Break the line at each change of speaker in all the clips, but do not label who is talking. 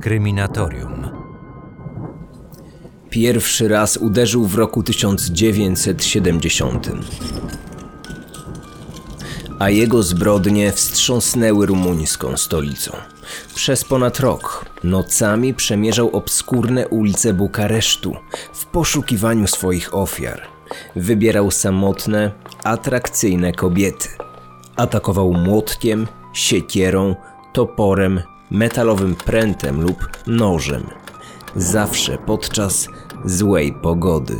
Kryminatorium.
Pierwszy raz uderzył w roku 1970. A jego zbrodnie wstrząsnęły rumuńską stolicą. Przez ponad rok nocami przemierzał obskurne ulice Bukaresztu w poszukiwaniu swoich ofiar. Wybierał samotne, atrakcyjne kobiety. Atakował młotkiem, siekierą, toporem, metalowym prętem lub nożem. Zawsze podczas złej pogody.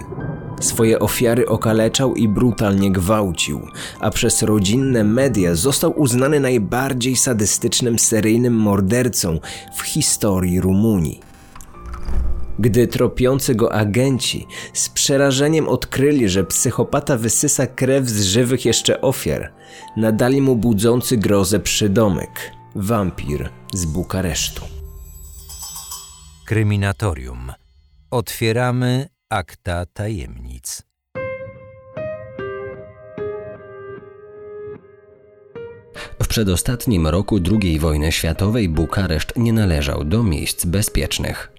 Swoje ofiary okaleczał i brutalnie gwałcił, a przez rodzinne media został uznany najbardziej sadystycznym seryjnym mordercą w historii Rumunii. Gdy tropiący go agenci z przerażeniem odkryli, że psychopata wysysa krew z żywych jeszcze ofiar, nadali mu budzący grozę przydomek wampir z Bukaresztu.
Kryminatorium. Otwieramy akta tajemnic.
W przedostatnim roku II wojny światowej Bukareszt nie należał do miejsc bezpiecznych.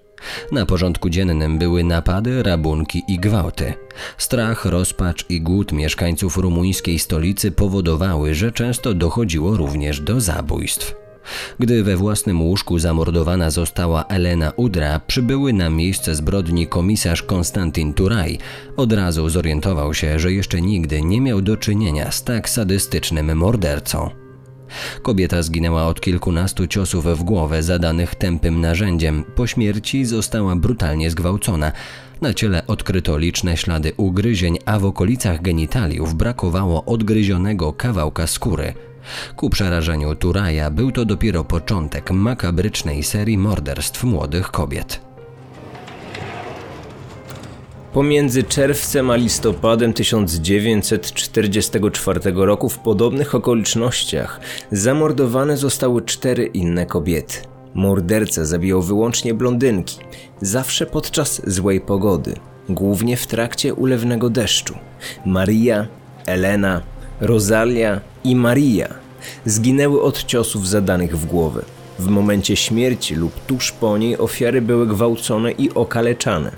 Na porządku dziennym były napady, rabunki i gwałty. Strach, rozpacz i głód mieszkańców rumuńskiej stolicy powodowały, że często dochodziło również do zabójstw. Gdy we własnym łóżku zamordowana została Elena Udra, przybyły na miejsce zbrodni komisarz Konstantin Turaj. Od razu zorientował się, że jeszcze nigdy nie miał do czynienia z tak sadystycznym mordercą. Kobieta zginęła od kilkunastu ciosów w głowę zadanych tępym narzędziem. Po śmierci została brutalnie zgwałcona. Na ciele odkryto liczne ślady ugryzień, a w okolicach genitaliów brakowało odgryzionego kawałka skóry. Ku przerażeniu Turaja był to dopiero początek makabrycznej serii morderstw młodych kobiet.
Pomiędzy czerwcem a listopadem 1944 roku w podobnych okolicznościach zamordowane zostały cztery inne kobiety. Morderca zabijał wyłącznie blondynki, zawsze podczas złej pogody, głównie w trakcie ulewnego deszczu. Maria, Elena, Rosalia i Maria zginęły od ciosów zadanych w głowę. W momencie śmierci lub tuż po niej ofiary były gwałcone i okaleczane.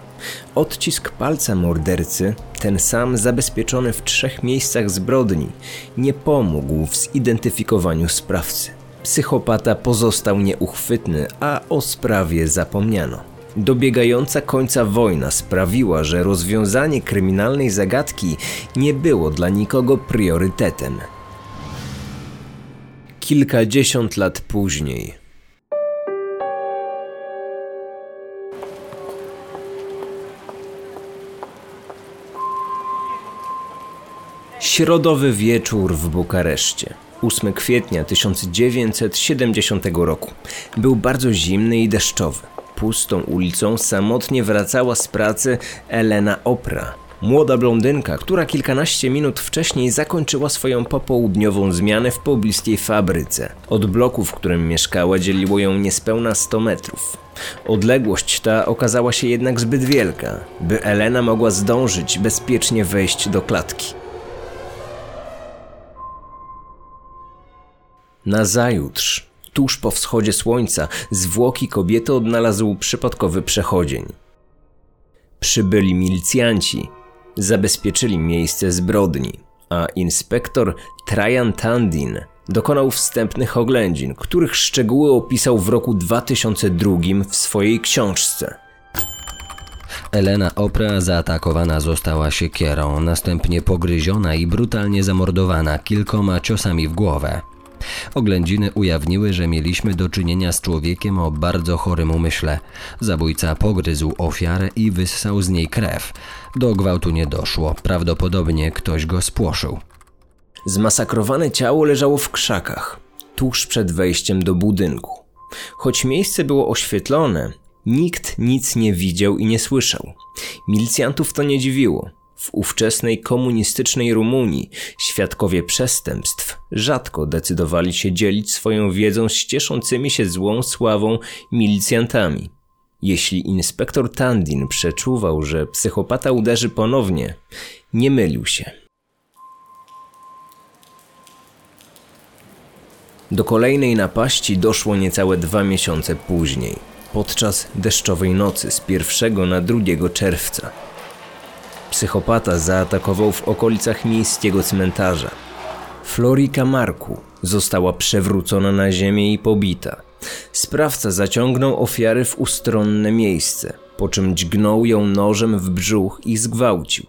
Odcisk palca mordercy, ten sam zabezpieczony w trzech miejscach zbrodni, nie pomógł w zidentyfikowaniu sprawcy. Psychopata pozostał nieuchwytny, a o sprawie zapomniano. Dobiegająca końca wojna sprawiła, że rozwiązanie kryminalnej zagadki nie było dla nikogo priorytetem. Kilkadziesiąt lat później. Środowy wieczór w Bukareszcie. 8 kwietnia 1970 roku. Był bardzo zimny i deszczowy. Pustą ulicą samotnie wracała z pracy Elena Opra, młoda blondynka, która kilkanaście minut wcześniej zakończyła swoją popołudniową zmianę w pobliskiej fabryce. Od bloku, w którym mieszkała, dzieliło ją niespełna 100 metrów. Odległość ta okazała się jednak zbyt wielka, by Elena mogła zdążyć bezpiecznie wejść do klatki. Nazajutrz, tuż po wschodzie słońca, zwłoki kobiety odnalazł przypadkowy przechodzień. Przybyli milicjanci, zabezpieczyli miejsce zbrodni, a inspektor Trajan Tandin dokonał wstępnych oględzin, których szczegóły opisał w roku 2002 w swojej książce.
Elena Opra zaatakowana została siekierą, następnie pogryziona i brutalnie zamordowana kilkoma ciosami w głowę. Oględziny ujawniły, że mieliśmy do czynienia z człowiekiem o bardzo chorym umyśle. Zabójca pogryzł ofiarę i wyssał z niej krew. Do gwałtu nie doszło, prawdopodobnie ktoś go spłoszył.
Zmasakrowane ciało leżało w krzakach, tuż przed wejściem do budynku. Choć miejsce było oświetlone, nikt nic nie widział i nie słyszał. Milicjantów to nie dziwiło. W ówczesnej komunistycznej Rumunii świadkowie przestępstw rzadko decydowali się dzielić swoją wiedzą z cieszącymi się złą sławą milicjantami. Jeśli inspektor Tandin przeczuwał, że psychopata uderzy ponownie, nie mylił się. Do kolejnej napaści doszło niecałe dwa miesiące później. podczas deszczowej nocy z 1 na 2 czerwca. Psychopata zaatakował w okolicach miejskiego cmentarza. Florika Marku została przewrócona na ziemię i pobita. Sprawca zaciągnął ofiary w ustronne miejsce, po czym dźgnął ją nożem w brzuch i zgwałcił.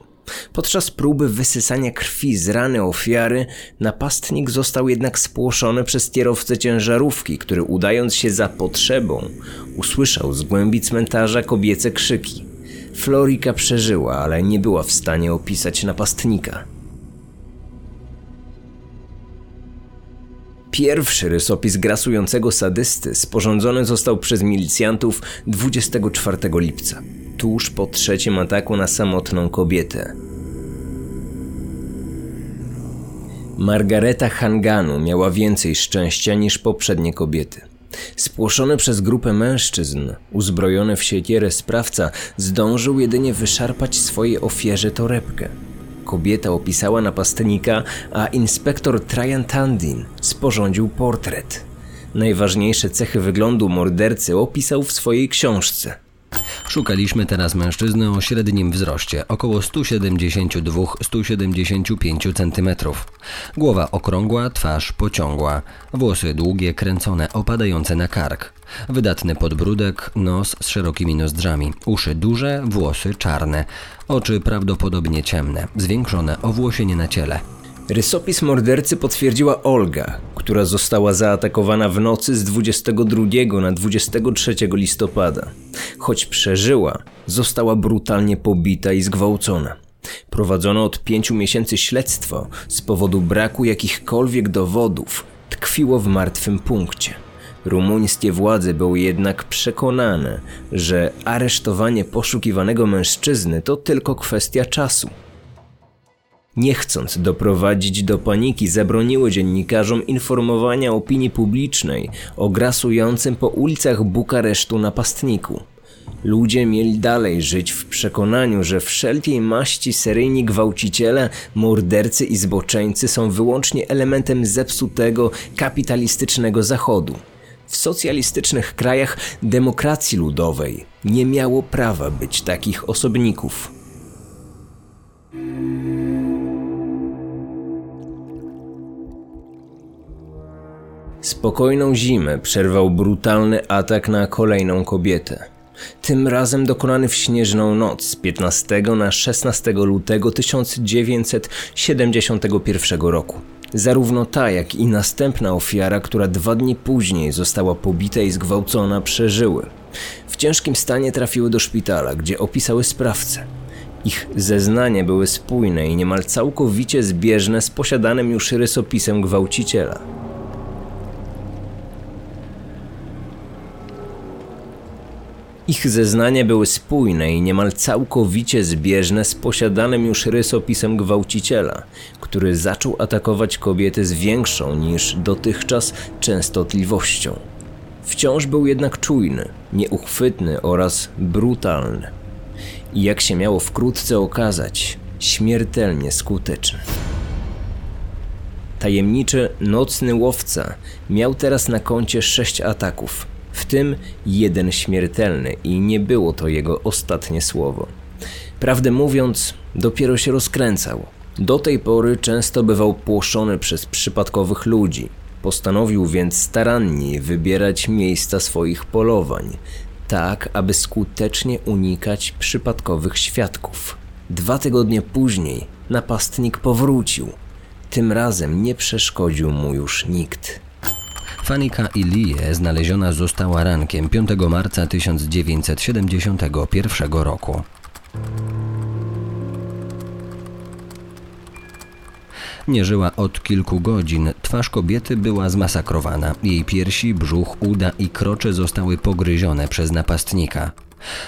Podczas próby wysysania krwi z rany ofiary, napastnik został jednak spłoszony przez kierowcę ciężarówki, który udając się za potrzebą, usłyszał z głębi cmentarza kobiece krzyki. Florika przeżyła, ale nie była w stanie opisać napastnika. Pierwszy rysopis grasującego sadysty sporządzony został przez milicjantów 24 lipca, tuż po trzecim ataku na samotną kobietę. Margareta Hanganu miała więcej szczęścia niż poprzednie kobiety. Spłoszony przez grupę mężczyzn, uzbrojony w siekierę sprawca zdążył jedynie wyszarpać swojej ofierze torebkę. Kobieta opisała napastnika, a inspektor Trajan Tandin sporządził portret. Najważniejsze cechy wyglądu mordercy opisał w swojej książce.
Szukaliśmy teraz mężczyzny o średnim wzroście, około 172-175 cm. Głowa okrągła, twarz pociągła, włosy długie, kręcone, opadające na kark. Wydatny podbródek, nos z szerokimi nozdrzami, uszy duże, włosy czarne, oczy prawdopodobnie ciemne, zwiększone owłosienie na ciele.
Rysopis mordercy potwierdziła Olga, która została zaatakowana w nocy z 22 na 23 listopada. Choć przeżyła, została brutalnie pobita i zgwałcona. Prowadzono od pięciu miesięcy śledztwo z powodu braku jakichkolwiek dowodów tkwiło w martwym punkcie. Rumuńskie władze były jednak przekonane, że aresztowanie poszukiwanego mężczyzny to tylko kwestia czasu. Nie chcąc doprowadzić do paniki, zabroniły dziennikarzom informowania opinii publicznej o grasującym po ulicach Bukaresztu napastniku. Ludzie mieli dalej żyć w przekonaniu, że wszelkiej maści seryjni gwałciciele, mordercy i zboczeńcy są wyłącznie elementem zepsutego, kapitalistycznego Zachodu. W socjalistycznych krajach demokracji ludowej nie miało prawa być takich osobników. Spokojną zimę przerwał brutalny atak na kolejną kobietę. Tym razem dokonany w śnieżną noc z 15 na 16 lutego 1971 roku. Zarówno ta, jak i następna ofiara, która dwa dni później została pobita i zgwałcona, przeżyły. W ciężkim stanie trafiły do szpitala, gdzie opisały sprawcę. Ich zeznania były spójne i niemal całkowicie zbieżne z posiadanym już rysopisem gwałciciela. Ich zeznania były spójne i niemal całkowicie zbieżne z posiadanym już rysopisem gwałciciela, który zaczął atakować kobiety z większą niż dotychczas częstotliwością. Wciąż był jednak czujny, nieuchwytny oraz brutalny. I jak się miało wkrótce okazać, śmiertelnie skuteczny. Tajemniczy nocny łowca miał teraz na koncie sześć ataków – w tym jeden śmiertelny i nie było to jego ostatnie słowo. Prawdę mówiąc, dopiero się rozkręcał. Do tej pory często bywał płoszony przez przypadkowych ludzi. Postanowił więc starannie wybierać miejsca swoich polowań, tak aby skutecznie unikać przypadkowych świadków. Dwa tygodnie później napastnik powrócił. Tym razem nie przeszkodził mu już nikt.
Fanika Ilie znaleziona została rankiem 5 marca 1971 roku. Nie żyła od kilku godzin. Twarz kobiety była zmasakrowana. Jej piersi, brzuch, uda i krocze zostały pogryzione przez napastnika.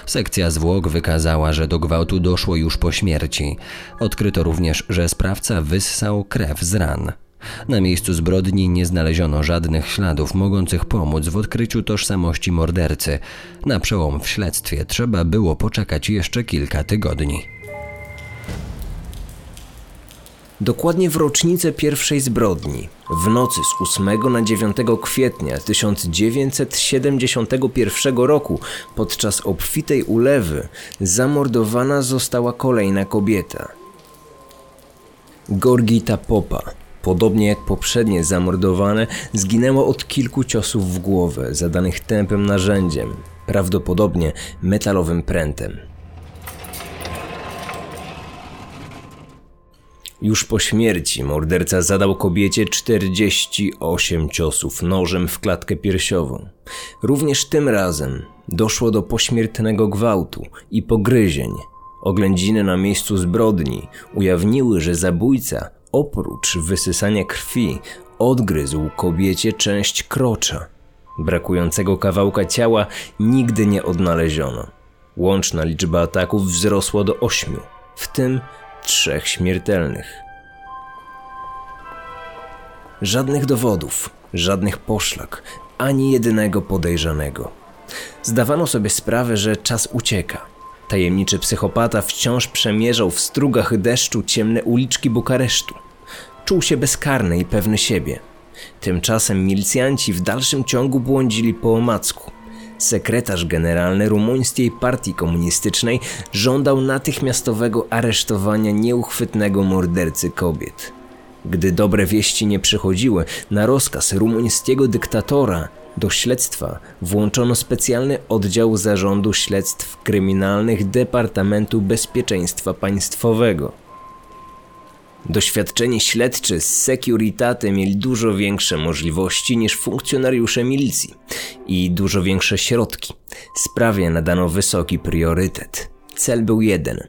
Sekcja zwłok wykazała, że do gwałtu doszło już po śmierci. Odkryto również, że sprawca wyssał krew z ran. Na miejscu zbrodni nie znaleziono żadnych śladów mogących pomóc w odkryciu tożsamości mordercy. Na przełom w śledztwie trzeba było poczekać jeszcze kilka tygodni.
Dokładnie w rocznicę pierwszej zbrodni, w nocy z 8 na 9 kwietnia 1971 roku, podczas obfitej ulewy, zamordowana została kolejna kobieta. Gorgita Popa, podobnie jak poprzednie zamordowane, zginęła od kilku ciosów w głowę, zadanych tępym narzędziem, prawdopodobnie metalowym prętem. Już po śmierci morderca zadał kobiecie 48 ciosów nożem w klatkę piersiową. Również tym razem doszło do pośmiertnego gwałtu i pogryzień. Oględziny na miejscu zbrodni ujawniły, że zabójca oprócz wysysania krwi odgryzł kobiecie część krocza. Brakującego kawałka ciała nigdy nie odnaleziono. Łączna liczba ataków wzrosła do ośmiu, w tym trzech śmiertelnych. Żadnych dowodów, żadnych poszlak, ani jedynego podejrzanego. Zdawano sobie sprawę, że czas ucieka. Tajemniczy psychopata wciąż przemierzał w strugach deszczu ciemne uliczki Bukaresztu. Czuł się bezkarny i pewny siebie. Tymczasem milicjanci w dalszym ciągu błądzili po omacku. Sekretarz generalny rumuńskiej partii komunistycznej żądał natychmiastowego aresztowania nieuchwytnego mordercy kobiet. Gdy dobre wieści nie przychodziły, na rozkaz rumuńskiego dyktatora do śledztwa włączono specjalny oddział Zarządu Śledztw Kryminalnych Departamentu Bezpieczeństwa Państwowego. Doświadczeni śledczy z Securitate mieli dużo większe możliwości niż funkcjonariusze milicji i dużo większe środki. Sprawie nadano wysoki priorytet. Cel był jeden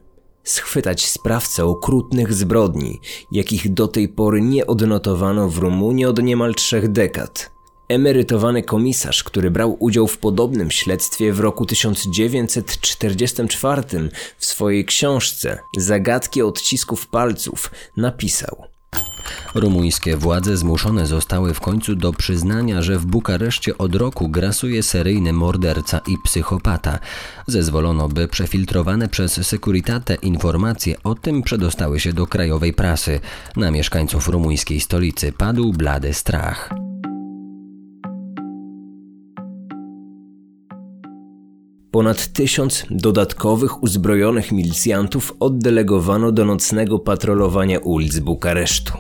schwytać sprawcę okrutnych zbrodni, jakich do tej pory nie odnotowano w Rumunii od niemal trzech dekad. Emerytowany komisarz, który brał udział w podobnym śledztwie w roku 1944 w swojej książce Zagadki odcisków palców napisał
Rumuńskie władze zmuszone zostały w końcu do przyznania, że w Bukareszcie od roku grasuje seryjny morderca i psychopata. Zezwolono, by przefiltrowane przez Securitate informacje o tym przedostały się do krajowej prasy. Na mieszkańców rumuńskiej stolicy padł blady strach.
Ponad tysiąc dodatkowych uzbrojonych milicjantów oddelegowano do nocnego patrolowania ulic Bukaresztu.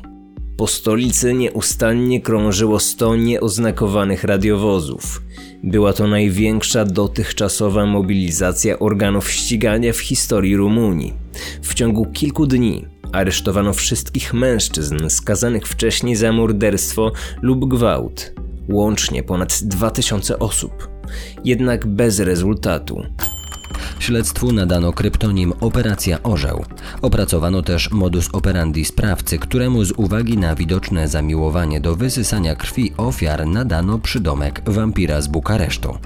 Po stolicy nieustannie krążyło sto nieoznakowanych radiowozów. Była to największa dotychczasowa mobilizacja organów ścigania w historii Rumunii. W ciągu kilku dni aresztowano wszystkich mężczyzn skazanych wcześniej za morderstwo lub gwałt, łącznie ponad 2000 osób jednak bez rezultatu.
Śledztwu nadano kryptonim Operacja Orzeł. Opracowano też modus operandi sprawcy, któremu z uwagi na widoczne zamiłowanie do wysysania krwi ofiar nadano przydomek wampira z Bukaresztu.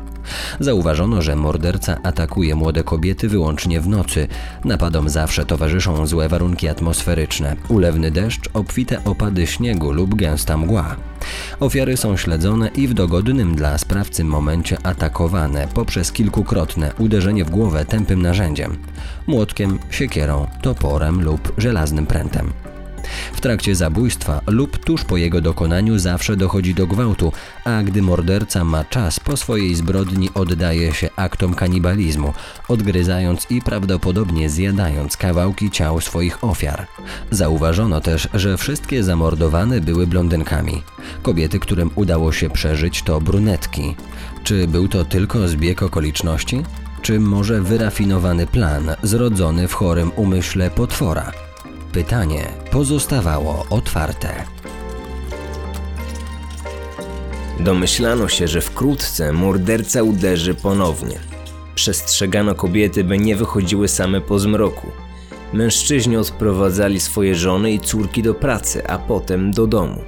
Zauważono, że morderca atakuje młode kobiety wyłącznie w nocy. Napadom zawsze towarzyszą złe warunki atmosferyczne, ulewny deszcz, obfite opady śniegu lub gęsta mgła. Ofiary są śledzone i w dogodnym dla sprawcy momencie atakowane poprzez kilkukrotne uderzenie w głowę tępym narzędziem młotkiem, siekierą, toporem lub żelaznym prętem. W trakcie zabójstwa lub tuż po jego dokonaniu zawsze dochodzi do gwałtu, a gdy morderca ma czas po swojej zbrodni oddaje się aktom kanibalizmu, odgryzając i prawdopodobnie zjadając kawałki ciał swoich ofiar. Zauważono też, że wszystkie zamordowane były blondynkami. Kobiety, którym udało się przeżyć to brunetki. Czy był to tylko zbieg okoliczności? Czy może wyrafinowany plan zrodzony w chorym umyśle potwora? Pytanie pozostawało otwarte.
Domyślano się, że wkrótce morderca uderzy ponownie. Przestrzegano kobiety, by nie wychodziły same po zmroku. Mężczyźni odprowadzali swoje żony i córki do pracy, a potem do domu.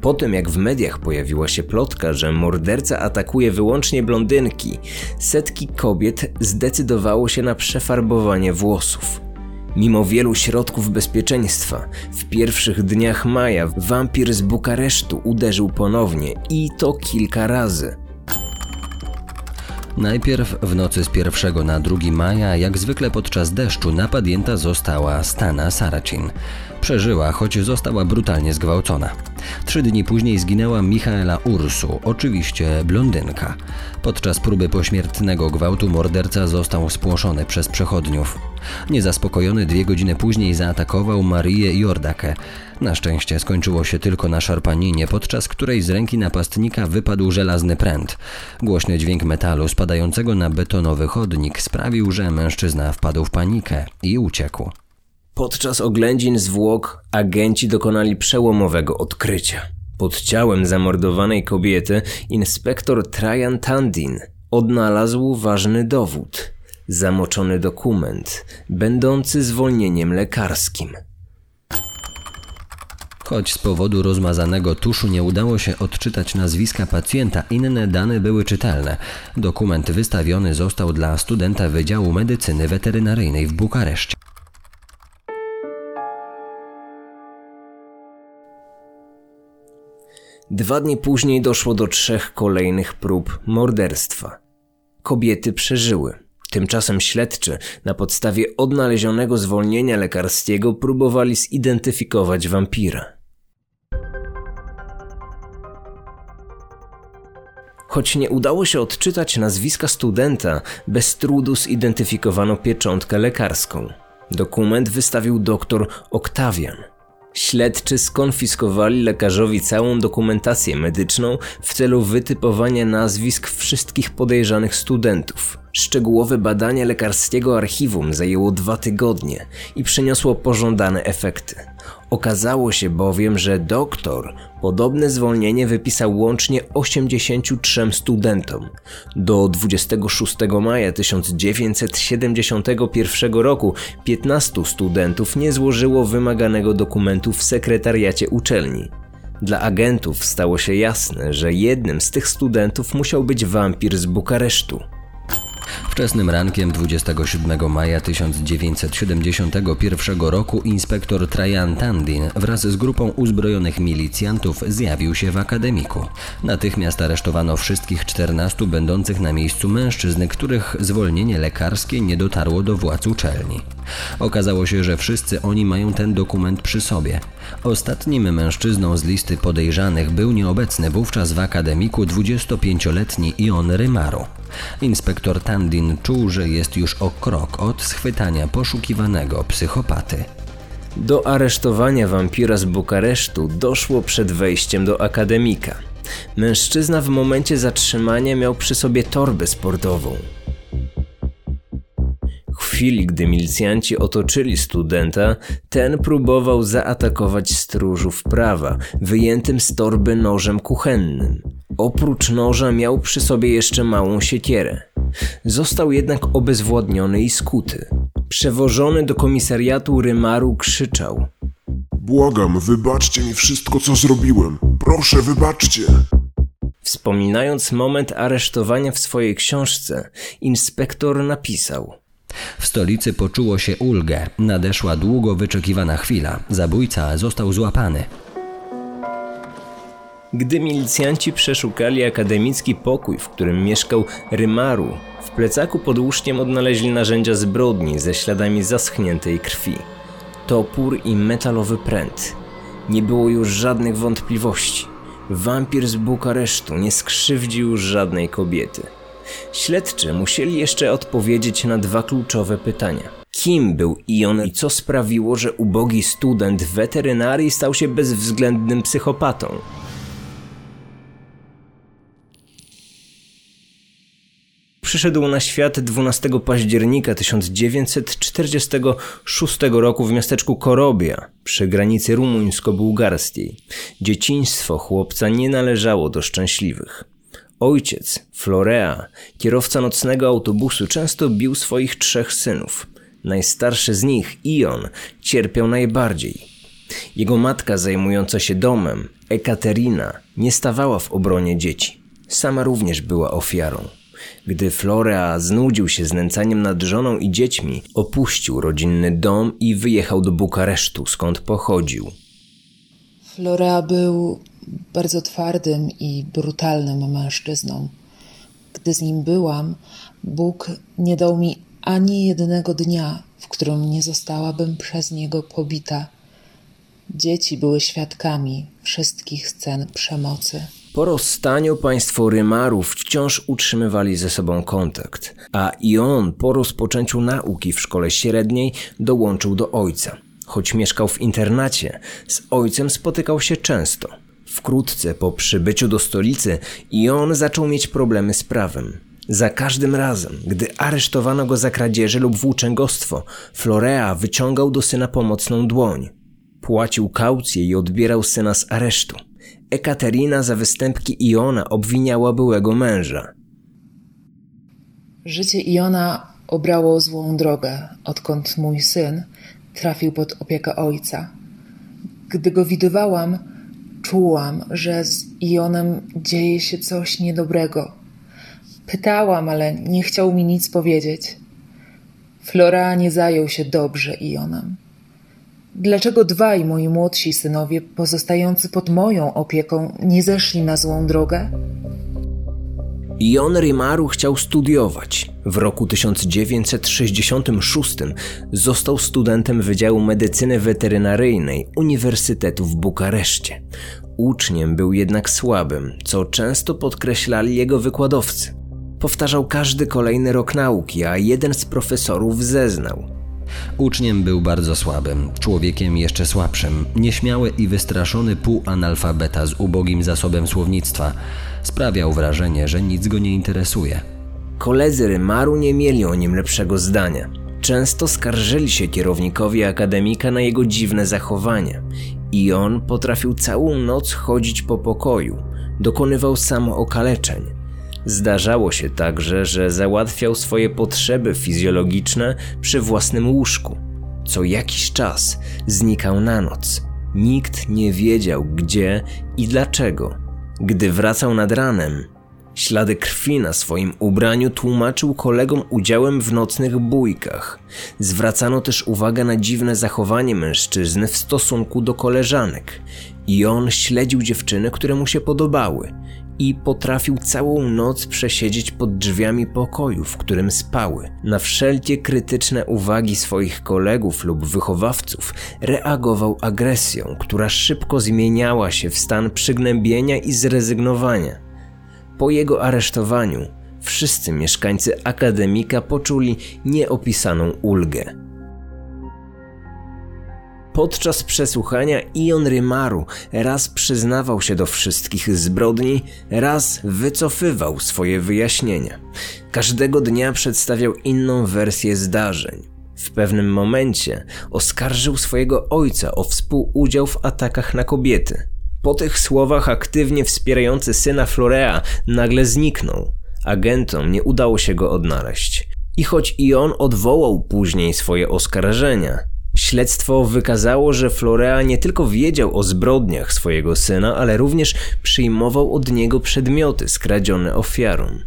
Po tym jak w mediach pojawiła się plotka, że morderca atakuje wyłącznie blondynki, setki kobiet zdecydowało się na przefarbowanie włosów. Mimo wielu środków bezpieczeństwa, w pierwszych dniach maja wampir z Bukaresztu uderzył ponownie i to kilka razy.
Najpierw w nocy z 1 na 2 maja, jak zwykle podczas deszczu, napadnięta została Stana Saracin. Przeżyła, choć została brutalnie zgwałcona. Trzy dni później zginęła Michaela Ursu, oczywiście blondynka. Podczas próby pośmiertnego gwałtu morderca został spłoszony przez przechodniów. Niezaspokojony dwie godziny później zaatakował Marię Jordakę. Na szczęście skończyło się tylko na szarpaninie, podczas której z ręki napastnika wypadł żelazny pręt. Głośny dźwięk metalu spadającego na betonowy chodnik sprawił, że mężczyzna wpadł w panikę i uciekł.
Podczas oględzin zwłok agenci dokonali przełomowego odkrycia. Pod ciałem zamordowanej kobiety inspektor Trajan Tandin odnalazł ważny dowód. Zamoczony dokument, będący zwolnieniem lekarskim.
Choć z powodu rozmazanego tuszu nie udało się odczytać nazwiska pacjenta, inne dane były czytelne. Dokument wystawiony został dla studenta Wydziału Medycyny Weterynaryjnej w Bukareszcie.
Dwa dni później doszło do trzech kolejnych prób morderstwa. Kobiety przeżyły. Tymczasem śledczy na podstawie odnalezionego zwolnienia lekarskiego próbowali zidentyfikować wampira. Choć nie udało się odczytać nazwiska studenta, bez trudu zidentyfikowano pieczątkę lekarską. Dokument wystawił dr Oktawian. Śledczy skonfiskowali lekarzowi całą dokumentację medyczną w celu wytypowania nazwisk wszystkich podejrzanych studentów. Szczegółowe badanie lekarskiego archiwum zajęło dwa tygodnie i przyniosło pożądane efekty. Okazało się bowiem, że doktor podobne zwolnienie wypisał łącznie 83 studentom. Do 26 maja 1971 roku 15 studentów nie złożyło wymaganego dokumentu w sekretariacie uczelni. Dla agentów stało się jasne, że jednym z tych studentów musiał być wampir z Bukaresztu.
Wczesnym rankiem 27 maja 1971 roku inspektor Trajan Tandin wraz z grupą uzbrojonych milicjantów zjawił się w akademiku. Natychmiast aresztowano wszystkich 14 będących na miejscu mężczyzn, których zwolnienie lekarskie nie dotarło do władz uczelni. Okazało się, że wszyscy oni mają ten dokument przy sobie. Ostatnim mężczyzną z listy podejrzanych był nieobecny wówczas w akademiku 25-letni Ion Rymaru. Inspektor Tandin czuł, że jest już o krok od schwytania poszukiwanego psychopaty.
Do aresztowania wampira z Bukaresztu doszło przed wejściem do akademika. Mężczyzna w momencie zatrzymania miał przy sobie torbę sportową. W chwili, gdy milicjanci otoczyli studenta, ten próbował zaatakować stróżów prawa, wyjętym z torby nożem kuchennym. Oprócz noża miał przy sobie jeszcze małą siekierę. Został jednak obezwładniony i skuty. Przewożony do komisariatu Rymaru krzyczał:
Błagam, wybaczcie mi wszystko, co zrobiłem. Proszę, wybaczcie.
Wspominając moment aresztowania w swojej książce, inspektor napisał:
W stolicy poczuło się ulgę. Nadeszła długo wyczekiwana chwila. Zabójca został złapany.
Gdy milicjanci przeszukali akademicki pokój, w którym mieszkał Rymaru, w plecaku pod łóżkiem odnaleźli narzędzia zbrodni ze śladami zaschniętej krwi. Topór i metalowy pręt. Nie było już żadnych wątpliwości. Wampir z Bukaresztu nie skrzywdził żadnej kobiety. Śledczy musieli jeszcze odpowiedzieć na dwa kluczowe pytania. Kim był Ion i co sprawiło, że ubogi student weterynarii stał się bezwzględnym psychopatą? Przyszedł na świat 12 października 1946 roku w miasteczku Korobia przy granicy rumuńsko-bułgarskiej. Dzieciństwo chłopca nie należało do szczęśliwych. Ojciec, Florea, kierowca nocnego autobusu, często bił swoich trzech synów. Najstarszy z nich, Ion, cierpiał najbardziej. Jego matka zajmująca się domem, Ekaterina, nie stawała w obronie dzieci. Sama również była ofiarą. Gdy Florea znudził się znęcaniem nad żoną i dziećmi, opuścił rodzinny dom i wyjechał do Bukaresztu, skąd pochodził.
Florea był bardzo twardym i brutalnym mężczyzną. Gdy z nim byłam, Bóg nie dał mi ani jednego dnia, w którym nie zostałabym przez niego pobita. Dzieci były świadkami wszystkich scen przemocy.
Po rozstaniu państwo Rymarów wciąż utrzymywali ze sobą kontakt, a Ion po rozpoczęciu nauki w szkole średniej dołączył do ojca. Choć mieszkał w internacie, z ojcem spotykał się często. Wkrótce po przybyciu do stolicy Ion zaczął mieć problemy z prawem. Za każdym razem, gdy aresztowano go za kradzieże lub włóczęgostwo, Florea wyciągał do syna pomocną dłoń. Płacił kaucję i odbierał syna z aresztu. Ekaterina za występki Iona obwiniała byłego męża.
Życie Iona obrało złą drogę, odkąd mój syn trafił pod opiekę ojca. Gdy go widywałam, czułam, że z Ionem dzieje się coś niedobrego. Pytałam, ale nie chciał mi nic powiedzieć. Flora nie zajął się dobrze Ionem. Dlaczego dwaj moi młodsi synowie, pozostający pod moją opieką, nie zeszli na złą drogę?
Ion Rimaru chciał studiować. W roku 1966 został studentem Wydziału Medycyny Weterynaryjnej Uniwersytetu w Bukareszcie. Uczniem był jednak słabym, co często podkreślali jego wykładowcy. Powtarzał każdy kolejny rok nauki, a jeden z profesorów zeznał –
Uczniem był bardzo słabym, człowiekiem jeszcze słabszym, nieśmiały i wystraszony półanalfabeta z ubogim zasobem słownictwa. Sprawiał wrażenie, że nic go nie interesuje.
Koledzy Rymaru nie mieli o nim lepszego zdania. Często skarżyli się kierownikowi akademika na jego dziwne zachowanie. I on potrafił całą noc chodzić po pokoju. Dokonywał samookaleczeń Zdarzało się także, że załatwiał swoje potrzeby fizjologiczne przy własnym łóżku. Co jakiś czas znikał na noc. Nikt nie wiedział gdzie i dlaczego. Gdy wracał nad ranem, ślady krwi na swoim ubraniu tłumaczył kolegom udziałem w nocnych bójkach. Zwracano też uwagę na dziwne zachowanie mężczyzny w stosunku do koleżanek. I on śledził dziewczyny, które mu się podobały i potrafił całą noc przesiedzieć pod drzwiami pokoju, w którym spały. Na wszelkie krytyczne uwagi swoich kolegów lub wychowawców reagował agresją, która szybko zmieniała się w stan przygnębienia i zrezygnowania. Po jego aresztowaniu wszyscy mieszkańcy akademika poczuli nieopisaną ulgę. Podczas przesłuchania Ion Rymaru raz przyznawał się do wszystkich zbrodni, raz wycofywał swoje wyjaśnienia. Każdego dnia przedstawiał inną wersję zdarzeń. W pewnym momencie oskarżył swojego ojca o współudział w atakach na kobiety. Po tych słowach aktywnie wspierający syna Florea nagle zniknął. Agentom nie udało się go odnaleźć. I choć Ion odwołał później swoje oskarżenia, Śledztwo wykazało, że Florea nie tylko wiedział o zbrodniach swojego syna, ale również przyjmował od niego przedmioty skradzione ofiarom.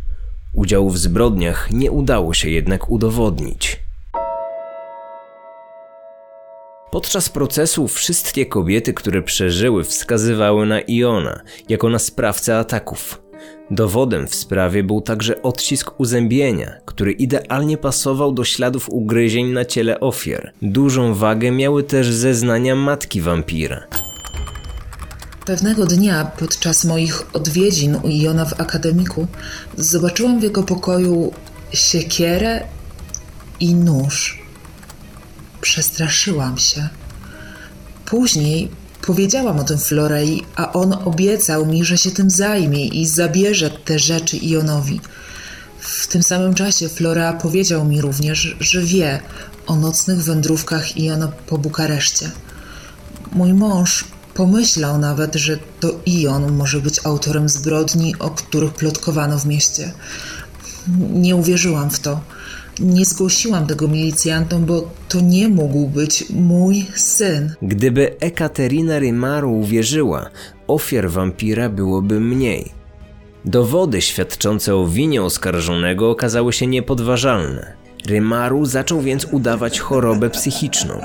Udziału w zbrodniach nie udało się jednak udowodnić. Podczas procesu wszystkie kobiety, które przeżyły, wskazywały na Iona jako na sprawcę ataków. Dowodem w sprawie był także odcisk uzębienia, który idealnie pasował do śladów ugryzień na ciele ofiar. Dużą wagę miały też zeznania matki wampira.
Pewnego dnia podczas moich odwiedzin u Iona w akademiku zobaczyłam w jego pokoju siekierę i nóż. Przestraszyłam się. Później Powiedziałam o tym Florei, a on obiecał mi, że się tym zajmie i zabierze te rzeczy Ionowi. W tym samym czasie Flora powiedział mi również, że wie o nocnych wędrówkach Iona po Bukareszcie. Mój mąż pomyślał nawet, że to Ion może być autorem zbrodni, o których plotkowano w mieście. Nie uwierzyłam w to. Nie zgłosiłam tego milicjantom, bo to nie mógł być mój syn.
Gdyby Ekaterina Rymaru uwierzyła, ofiar wampira byłoby mniej. Dowody świadczące o winie oskarżonego okazały się niepodważalne. Rymaru zaczął więc udawać chorobę psychiczną.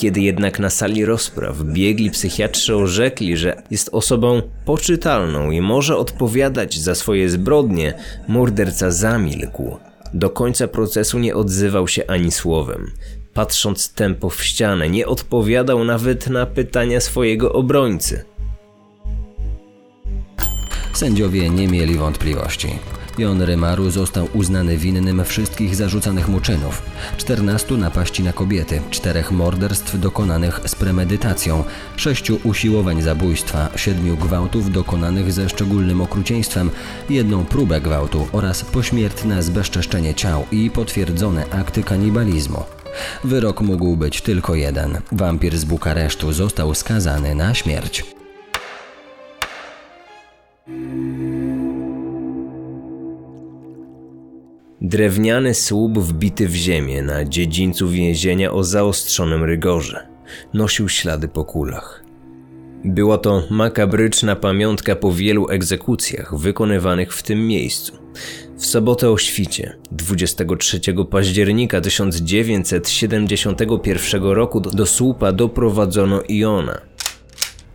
Kiedy jednak na sali rozpraw biegli psychiatrzy orzekli, że jest osobą poczytalną i może odpowiadać za swoje zbrodnie, morderca zamilkł. Do końca procesu nie odzywał się ani słowem. Patrząc tempo w ścianę, nie odpowiadał nawet na pytania swojego obrońcy.
Sędziowie nie mieli wątpliwości. Jon Rymaru został uznany winnym wszystkich zarzucanych mu czynów. 14 napaści na kobiety, czterech morderstw dokonanych z premedytacją, sześciu usiłowań zabójstwa, siedmiu gwałtów dokonanych ze szczególnym okrucieństwem, jedną próbę gwałtu oraz pośmiertne zbezczeszczenie ciał i potwierdzone akty kanibalizmu. Wyrok mógł być tylko jeden. Wampir z Bukaresztu został skazany na śmierć.
Drewniany słup wbity w ziemię na dziedzińcu więzienia o zaostrzonym rygorze. Nosił ślady po kulach. Była to makabryczna pamiątka po wielu egzekucjach wykonywanych w tym miejscu. W sobotę o świcie, 23 października 1971 roku do słupa doprowadzono Iona.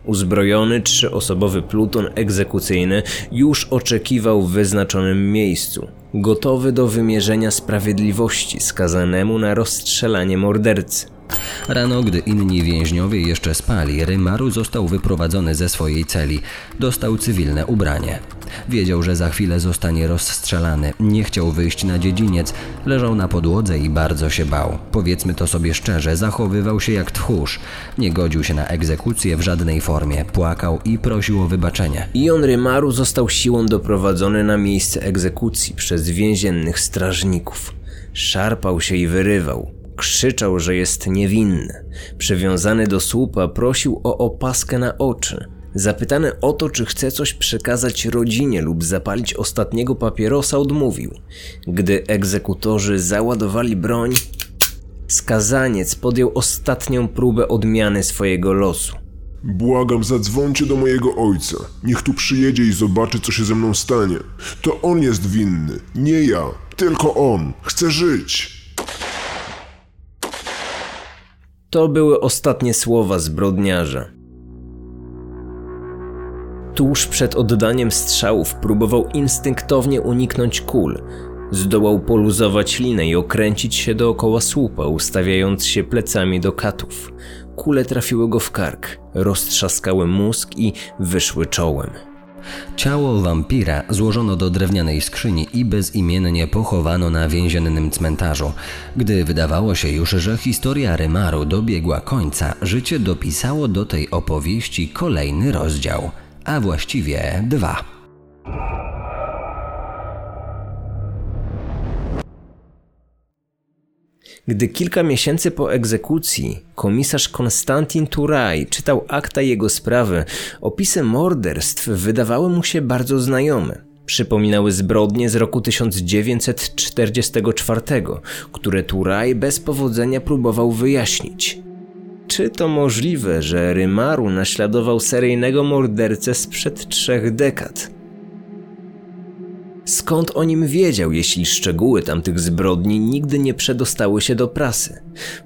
Uzbrojony trzyosobowy pluton egzekucyjny już oczekiwał w wyznaczonym miejscu, gotowy do wymierzenia sprawiedliwości skazanemu na rozstrzelanie mordercy.
Rano, gdy inni więźniowie jeszcze spali, Rymaru został wyprowadzony ze swojej celi. Dostał cywilne ubranie. Wiedział, że za chwilę zostanie rozstrzelany. Nie chciał wyjść na dziedziniec. Leżał na podłodze i bardzo się bał. Powiedzmy to sobie szczerze, zachowywał się jak tchórz. Nie godził się na egzekucję w żadnej formie. Płakał i prosił o wybaczenie.
Ion Rymaru został siłą doprowadzony na miejsce egzekucji przez więziennych strażników. Szarpał się i wyrywał. Krzyczał, że jest niewinny. Przywiązany do słupa prosił o opaskę na oczy. Zapytany o to, czy chce coś przekazać rodzinie lub zapalić ostatniego papierosa, odmówił. Gdy egzekutorzy załadowali broń, skazaniec podjął ostatnią próbę odmiany swojego losu.
Błagam, zadzwońcie do mojego ojca. Niech tu przyjedzie i zobaczy, co się ze mną stanie. To on jest winny, nie ja. Tylko on. Chcę żyć.
To były ostatnie słowa zbrodniarza. Tuż przed oddaniem strzałów próbował instynktownie uniknąć kul. Zdołał poluzować linę i okręcić się dookoła słupa, ustawiając się plecami do katów. Kule trafiły go w kark, roztrzaskały mózg i wyszły czołem.
Ciało wampira złożono do drewnianej skrzyni i bezimiennie pochowano na więziennym cmentarzu. Gdy wydawało się już, że historia Rymaru dobiegła końca, życie dopisało do tej opowieści kolejny rozdział, a właściwie dwa.
Gdy kilka miesięcy po egzekucji komisarz Konstantin Turaj czytał akta jego sprawy, opisy morderstw wydawały mu się bardzo znajome. Przypominały zbrodnie z roku 1944, które Turaj bez powodzenia próbował wyjaśnić. Czy to możliwe, że Rymaru naśladował seryjnego mordercę sprzed trzech dekad? Skąd o nim wiedział, jeśli szczegóły tamtych zbrodni nigdy nie przedostały się do prasy?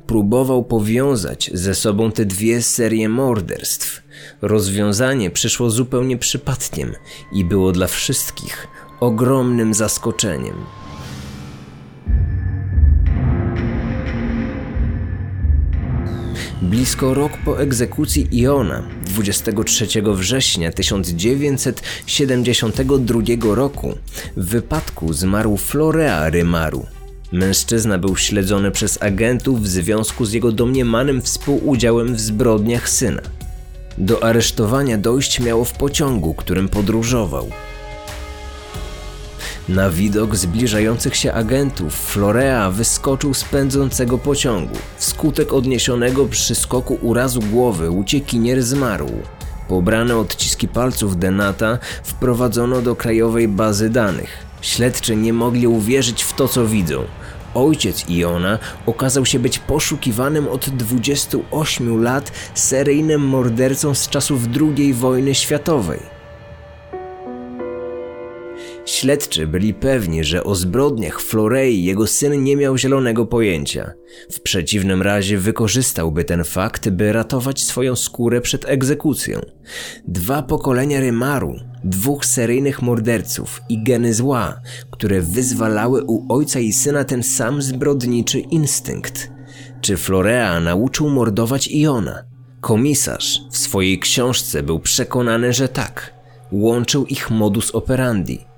Próbował powiązać ze sobą te dwie serie morderstw. Rozwiązanie przyszło zupełnie przypadkiem i było dla wszystkich ogromnym zaskoczeniem. Blisko rok po egzekucji Iona, 23 września 1972 roku, w wypadku zmarł Florea Rymaru. Mężczyzna był śledzony przez agentów w związku z jego domniemanym współudziałem w zbrodniach syna. Do aresztowania dojść miało w pociągu, którym podróżował. Na widok zbliżających się agentów Florea wyskoczył z pędzącego pociągu. Wskutek odniesionego przy skoku urazu głowy uciekinier zmarł. Pobrane odciski palców Denata wprowadzono do krajowej bazy danych. Śledczy nie mogli uwierzyć w to, co widzą. Ojciec Iona okazał się być poszukiwanym od 28 lat seryjnym mordercą z czasów II wojny światowej. Śledczy byli pewni, że o zbrodniach Florei jego syn nie miał zielonego pojęcia. W przeciwnym razie wykorzystałby ten fakt, by ratować swoją skórę przed egzekucją. Dwa pokolenia Rymaru, dwóch seryjnych morderców i geny zła, które wyzwalały u ojca i syna ten sam zbrodniczy instynkt. Czy Florea nauczył mordować Iona? Komisarz w swojej książce był przekonany, że tak. Łączył ich modus operandi.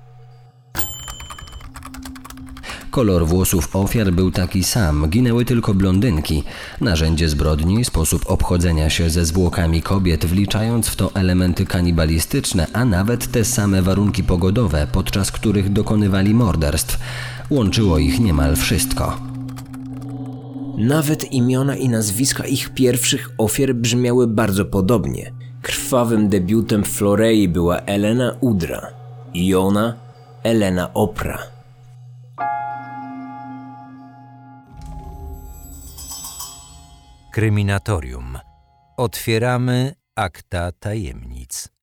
Kolor włosów ofiar był taki sam, ginęły tylko blondynki. Narzędzie zbrodni, sposób obchodzenia się ze zwłokami kobiet, wliczając w to elementy kanibalistyczne, a nawet te same warunki pogodowe, podczas których dokonywali morderstw. Łączyło ich niemal wszystko.
Nawet imiona i nazwiska ich pierwszych ofiar brzmiały bardzo podobnie. Krwawym debiutem Florei była Elena Udra, Iona Elena Opra.
Kryminatorium. Otwieramy akta tajemnic.